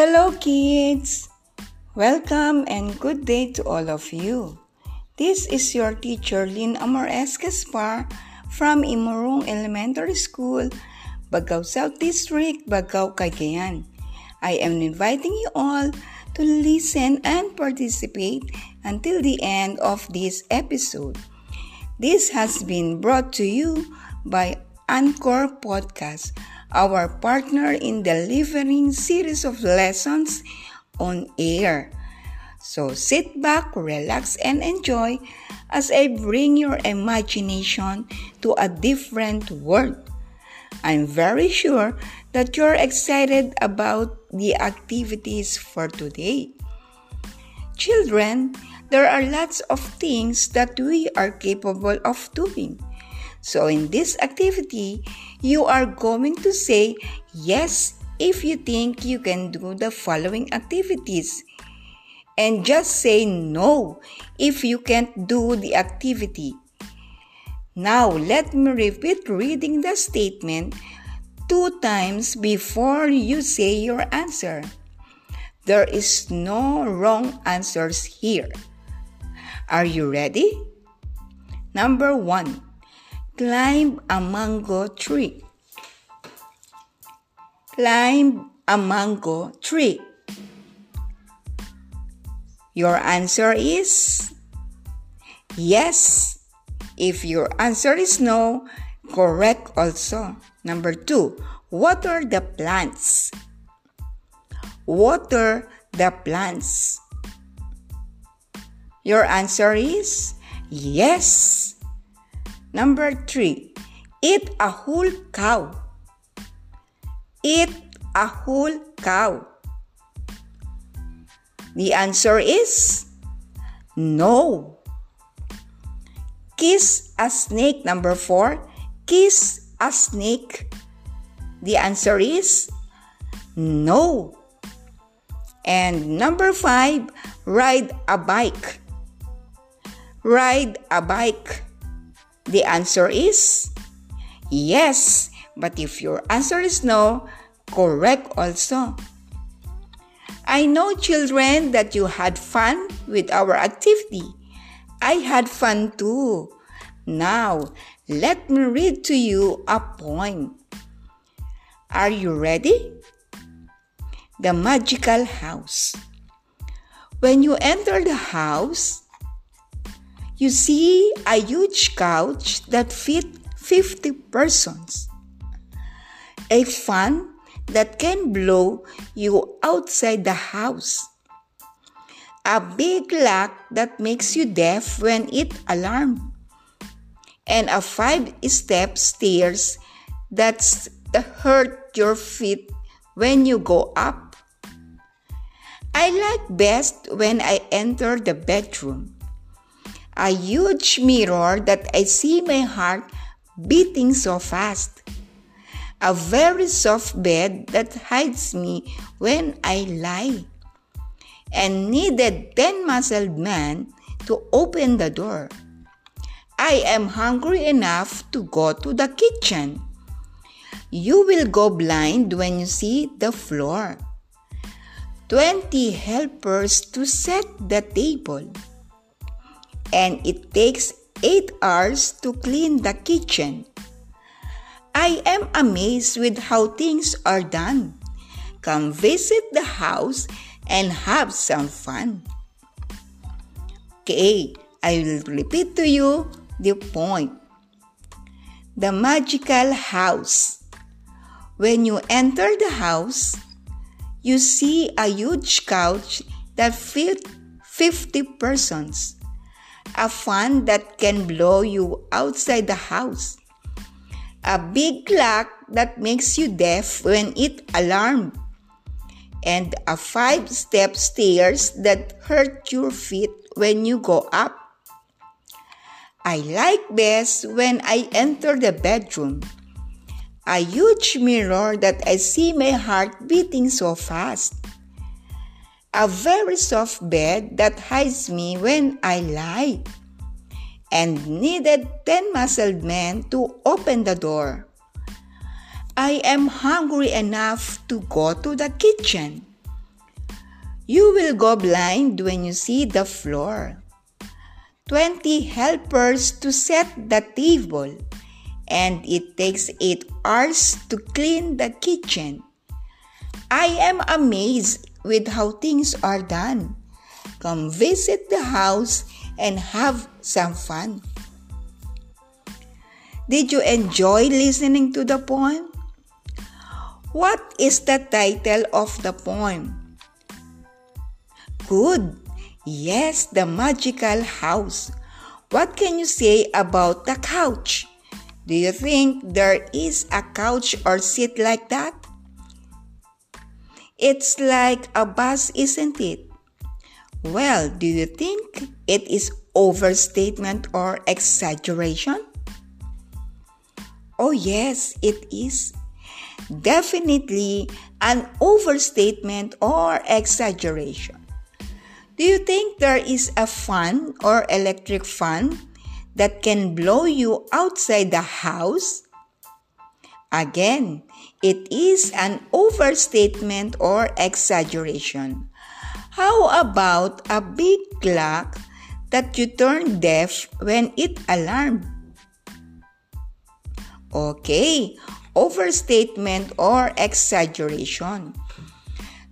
Hello, kids! Welcome and good day to all of you. This is your teacher Lynn Amores Gaspar from Imurong Elementary School, Baggao South District, Baggao, Cagayan. I am inviting you all to listen and participate until the end of this episode. This has been brought to you by Anchor Podcast our partner in delivering series of lessons on air. So sit back, relax, and enjoy as I bring your imagination to a different world. I'm very sure that you're excited about the activities for today. Children, there are lots of things that we are capable of doing. So, in this activity, you are going to say yes if you think you can do the following activities. And just say no if you can't do the activity. Now, let me repeat reading the statement two times before you say your answer. There is no wrong answers here. Are you ready? Number one Climb a mango tree. Climb a mango tree. Your answer is yes. If your answer is no, correct also. Number two, water the plants. Water the plants. Your answer is yes. Number three, eat a whole cow. Eat a whole cow. The answer is no. Kiss a snake. Number four, kiss a snake. The answer is no. And number five, ride a bike. Ride a bike. The answer is yes. But if your answer is no, correct also. I know, children, that you had fun with our activity. I had fun too. Now, let me read to you a poem. Are you ready? The Magical House. When you enter the house, you see a huge couch that fit 50 persons. A fan that can blow you outside the house. A big lock that makes you deaf when it alarms. And a five-step stairs that hurt your feet when you go up. I like best when I enter the bedroom a huge mirror that I see my heart beating so fast. A very soft bed that hides me when I lie. And needed ten muscled man to open the door. I am hungry enough to go to the kitchen. You will go blind when you see the floor. Twenty helpers to set the table and it takes 8 hours to clean the kitchen. I am amazed with how things are done. Come visit the house and have some fun. Okay, I will repeat to you the point. The magical house. When you enter the house, you see a huge couch that fits 50 persons a fan that can blow you outside the house, a big clock that makes you deaf when it alarms, and a five step stairs that hurt your feet when you go up. I like best when I enter the bedroom. A huge mirror that I see my heart beating so fast a very soft bed that hides me when I lie, and needed ten muscled men to open the door. I am hungry enough to go to the kitchen. You will go blind when you see the floor. 20 helpers to set the table, and it takes 8 hours to clean the kitchen. I am amazed with how things are done. Come visit the house and have some fun. Did you enjoy listening to the poem? What is the title of the poem? Good. Yes, the magical house. What can you say about the couch? Do you think there is a couch or seat like that? It's like a bus, isn't it? Well, do you think it is overstatement or exaggeration? Oh, yes, it is. Definitely an overstatement or exaggeration. Do you think there is a fan or electric fan that can blow you outside the house? Again, it is an overstatement or exaggeration. How about a big clock that you turn deaf when it alarmed? Okay, overstatement or exaggeration.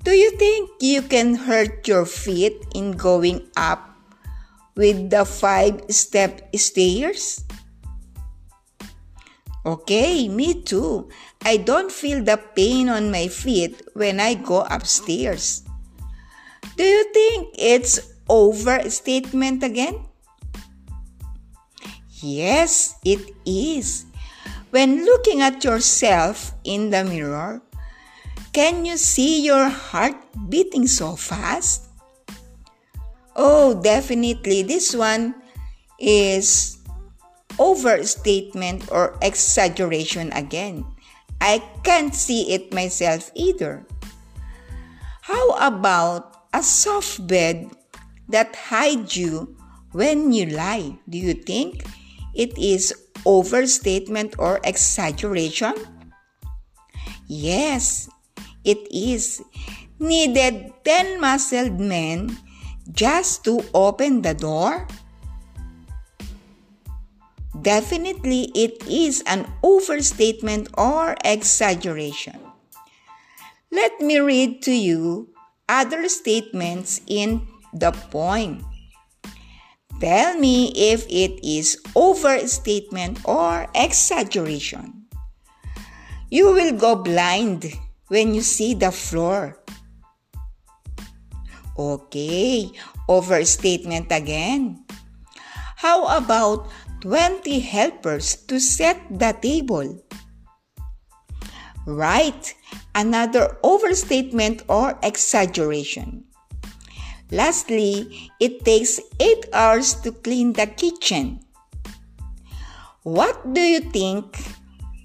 Do you think you can hurt your feet in going up with the five step stairs? Okay, me too. I don't feel the pain on my feet when I go upstairs. Do you think it's overstatement again? Yes, it is. When looking at yourself in the mirror, can you see your heart beating so fast? Oh, definitely. This one is overstatement or exaggeration again. I can't see it myself either. How about a soft bed that hides you when you lie. Do you think it is overstatement or exaggeration? Yes, it is. Needed 10 muscled men just to open the door? Definitely, it is an overstatement or exaggeration. Let me read to you other statements in the poem. Tell me if it is overstatement or exaggeration. You will go blind when you see the floor. Okay, overstatement again. How about 20 helpers to set the table? Right, another overstatement or exaggeration. Lastly, it takes 8 hours to clean the kitchen. What do you think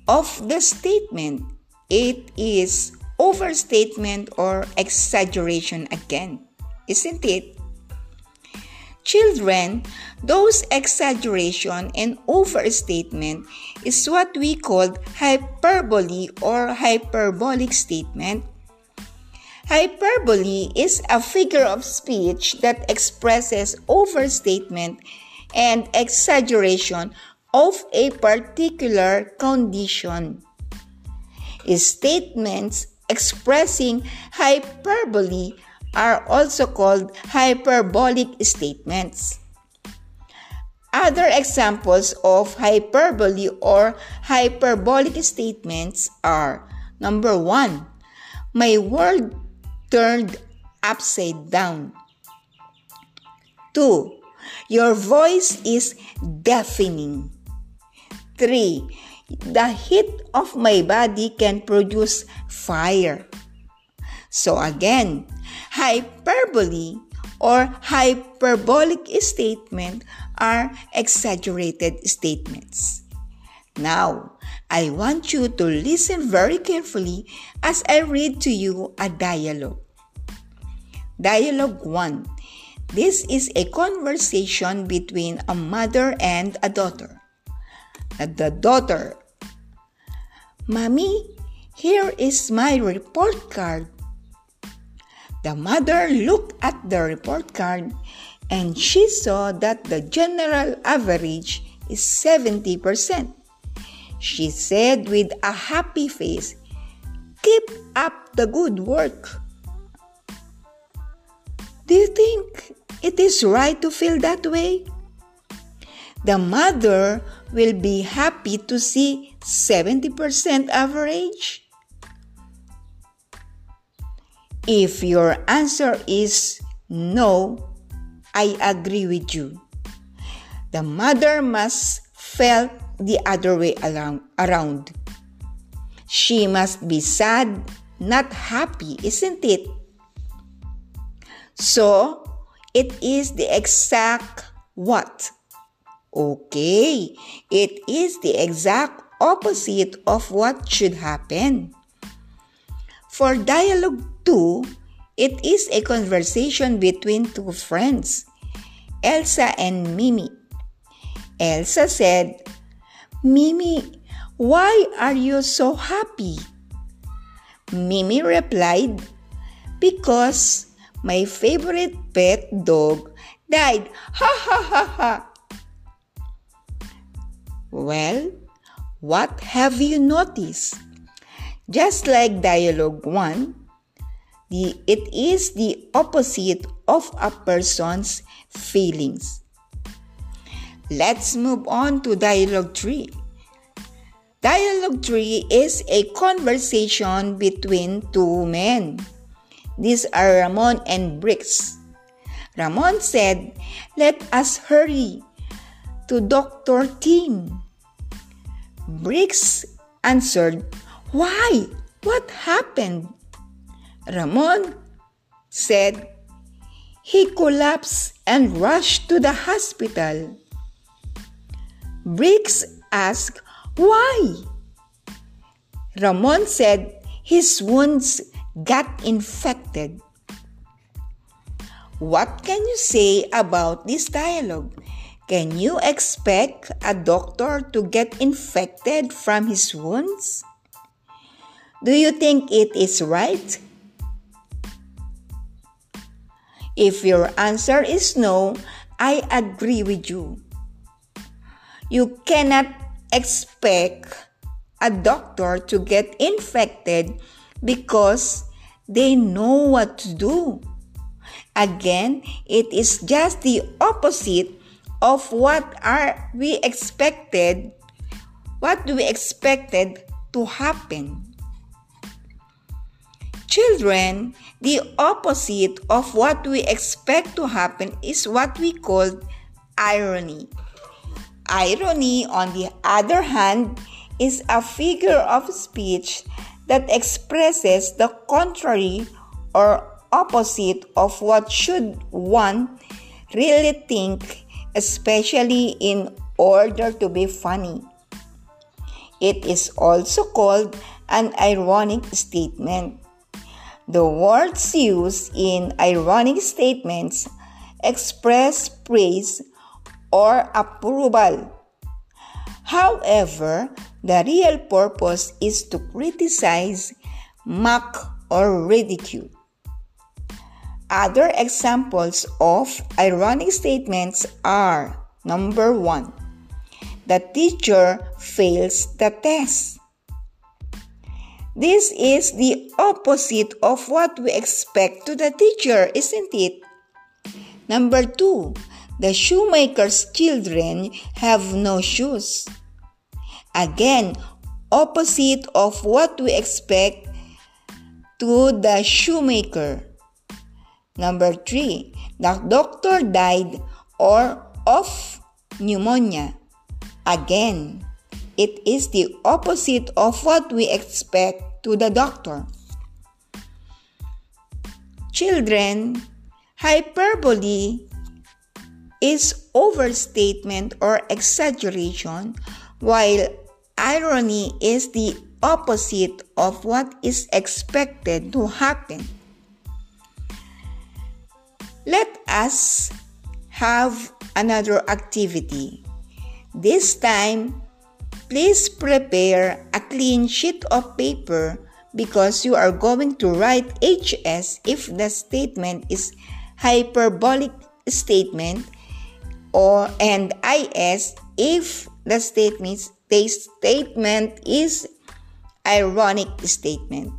of the statement? It is overstatement or exaggeration again, isn't it? Children, those exaggeration and overstatement is what we call hyperbole or hyperbolic statement. Hyperbole is a figure of speech that expresses overstatement and exaggeration of a particular condition. Statements expressing hyperbole are also called hyperbolic statements. Other examples of hyperbole or hyperbolic statements are number one, my world turned upside down. Two, your voice is deafening. Three, the heat of my body can produce fire. So again, Hyperbole or hyperbolic statement are exaggerated statements. Now, I want you to listen very carefully as I read to you a dialogue. Dialogue 1. This is a conversation between a mother and a daughter. The daughter, Mommy, here is my report card. The mother looked at the report card and she saw that the general average is 70%. She said with a happy face, Keep up the good work. Do you think it is right to feel that way? The mother will be happy to see 70% average. If your answer is no, I agree with you. The mother must felt the other way around. She must be sad, not happy, isn't it? So, it is the exact what? Okay, it is the exact opposite of what should happen. For dialogue 2, it is a conversation between two friends, Elsa and Mimi. Elsa said, Mimi, why are you so happy? Mimi replied, Because my favorite pet dog died. Ha ha ha ha. Well, what have you noticed? Just like dialogue 1, the, it is the opposite of a person's feelings. Let's move on to dialogue 3. Dialogue 3 is a conversation between two men. These are Ramon and Briggs. Ramon said, Let us hurry to Dr. Tim. Briggs answered, Why? What happened? Ramon said, He collapsed and rushed to the hospital. Briggs asked, Why? Ramon said his wounds got infected. What can you say about this dialogue? Can you expect a doctor to get infected from his wounds? Do you think it is right? If your answer is no, I agree with you. You cannot expect a doctor to get infected because they know what to do. Again, it is just the opposite of what are we expected what do we expected to happen. Children, the opposite of what we expect to happen is what we call irony. Irony, on the other hand, is a figure of speech that expresses the contrary or opposite of what should one really think, especially in order to be funny. It is also called an ironic statement. The words used in ironic statements express praise or approval. However, the real purpose is to criticize, mock, or ridicule. Other examples of ironic statements are number one, the teacher fails the test. This is the opposite of what we expect to the teacher, isn't it? Number two, the shoemaker's children have no shoes. Again, opposite of what we expect to the shoemaker. Number three, the doctor died or of pneumonia. Again, it is the opposite of what we expect to the doctor. Children, hyperbole is overstatement or exaggeration, while irony is the opposite of what is expected to happen. Let us have another activity. This time, Please prepare a clean sheet of paper because you are going to write HS if the statement is hyperbolic statement or and IS if the statement, the statement is ironic statement.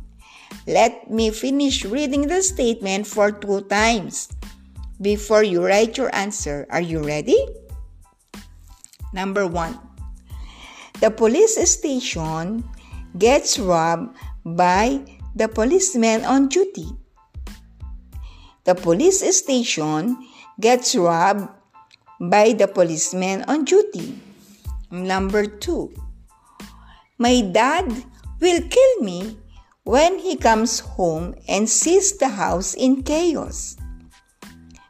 Let me finish reading the statement for two times before you write your answer. Are you ready? Number one. The police station gets robbed by the policeman on duty. The police station gets robbed by the policeman on duty. Number two, my dad will kill me when he comes home and sees the house in chaos.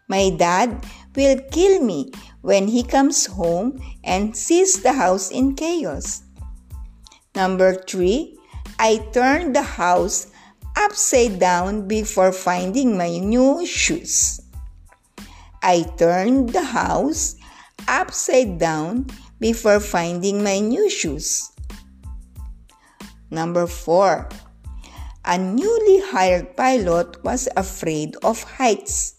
My dad will kill me when he comes home and sees the house in chaos. Number three, I turn the house upside down before finding my new shoes. I turned the house upside down before finding my new shoes. Number four, a newly hired pilot was afraid of heights.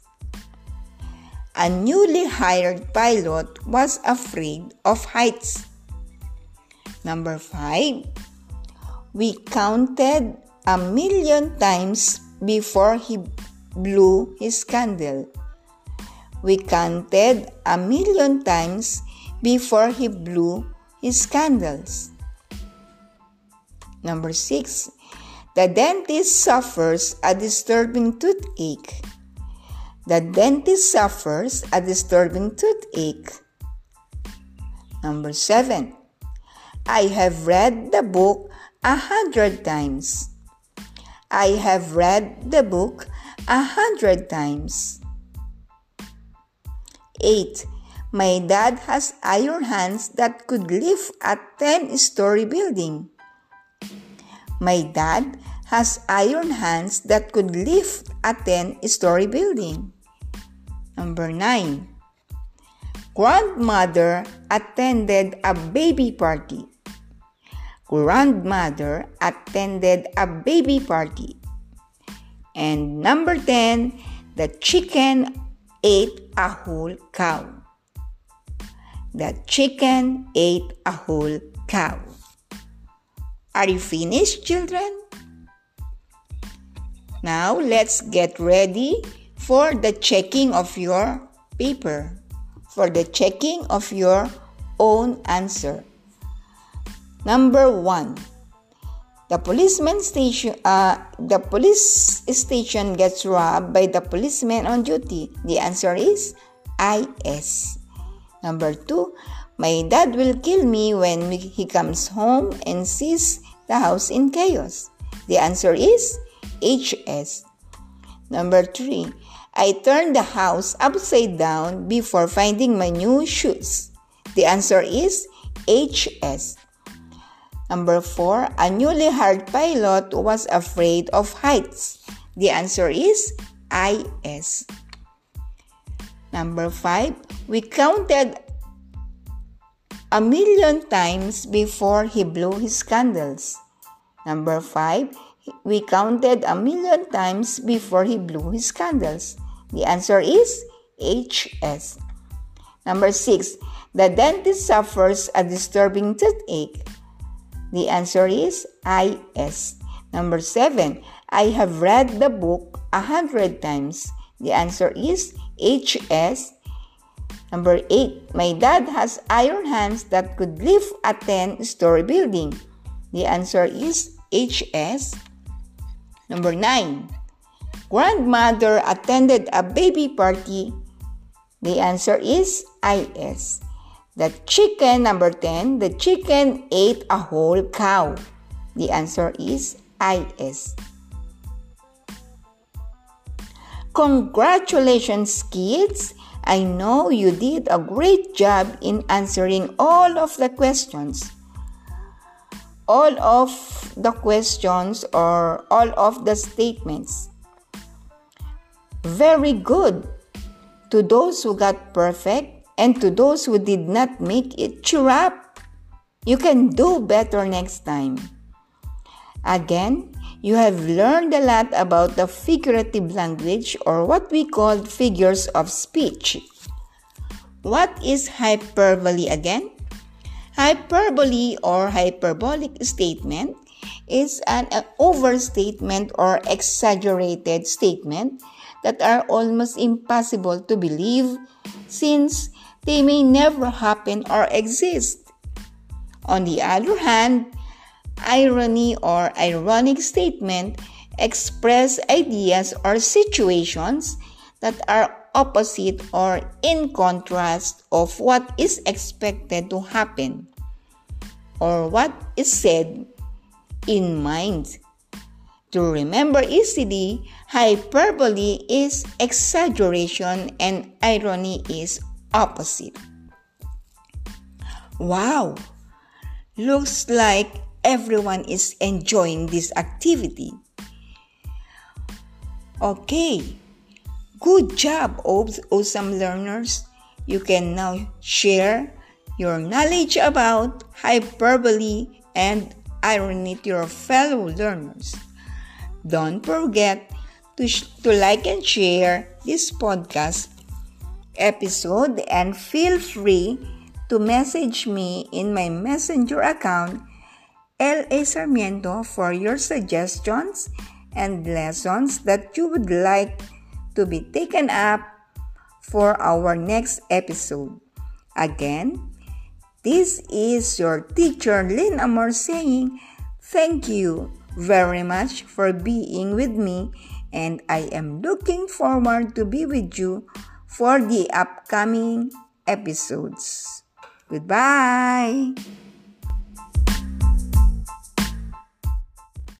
A newly hired pilot was afraid of heights. Number five, we counted a million times before he blew his candle. We counted a million times before he blew his candles. Number six, the dentist suffers a disturbing toothache. The dentist suffers a disturbing toothache. Number seven, I have read the book a hundred times. I have read the book a hundred times. 8. My dad has iron hands that could lift a 10 story building. My dad has iron hands that could lift a 10 story building. Number 9. Grandmother attended a baby party. Grandmother attended a baby party. And number 10, the chicken ate a whole cow. The chicken ate a whole cow. Are you finished, children? Now let's get ready for the checking of your paper, for the checking of your own answer. Number one, the policeman station, uh, the police station gets robbed by the policeman on duty. The answer is IS. Number two, my dad will kill me when he comes home and sees the house in chaos. The answer is HS. Number three, I turn the house upside down before finding my new shoes. The answer is HS. Number four, a newly hired pilot was afraid of heights. The answer is IS. Number five, we counted a million times before he blew his candles. Number five, we counted a million times before he blew his candles. The answer is HS. Number six, the dentist suffers a disturbing toothache. The answer is IS. Number seven, I have read the book a hundred times. The answer is HS. Number eight, my dad has iron hands that could lift a 10 story building. The answer is HS. Number nine, grandmother attended a baby party. The answer is IS. The chicken, number 10, the chicken ate a whole cow. The answer is IS. Congratulations, kids! I know you did a great job in answering all of the questions. All of the questions or all of the statements. Very good. To those who got perfect, and to those who did not make it, cheer up. You can do better next time. Again, you have learned a lot about the figurative language or what we call figures of speech. What is hyperbole again? Hyperbole or hyperbolic statement is an overstatement or exaggerated statement that are almost impossible to believe since they may never happen or exist. On the other hand, irony or ironic statement express ideas or situations that are opposite or in contrast of what is expected to happen or what is said in mind. To remember easily, hyperbole is exaggeration and irony is opposite. Wow! Looks like everyone is enjoying this activity. Okay, good job, awesome learners. You can now share your knowledge about hyperbole and irony to your fellow learners. Don't forget to, sh- to like and share this podcast episode and feel free to message me in my messenger account L.A. Sarmiento for your suggestions and lessons that you would like to be taken up for our next episode. Again, this is your teacher Lynn Amor saying thank you very much for being with me and I am looking forward to be with you for the upcoming episodes. Goodbye.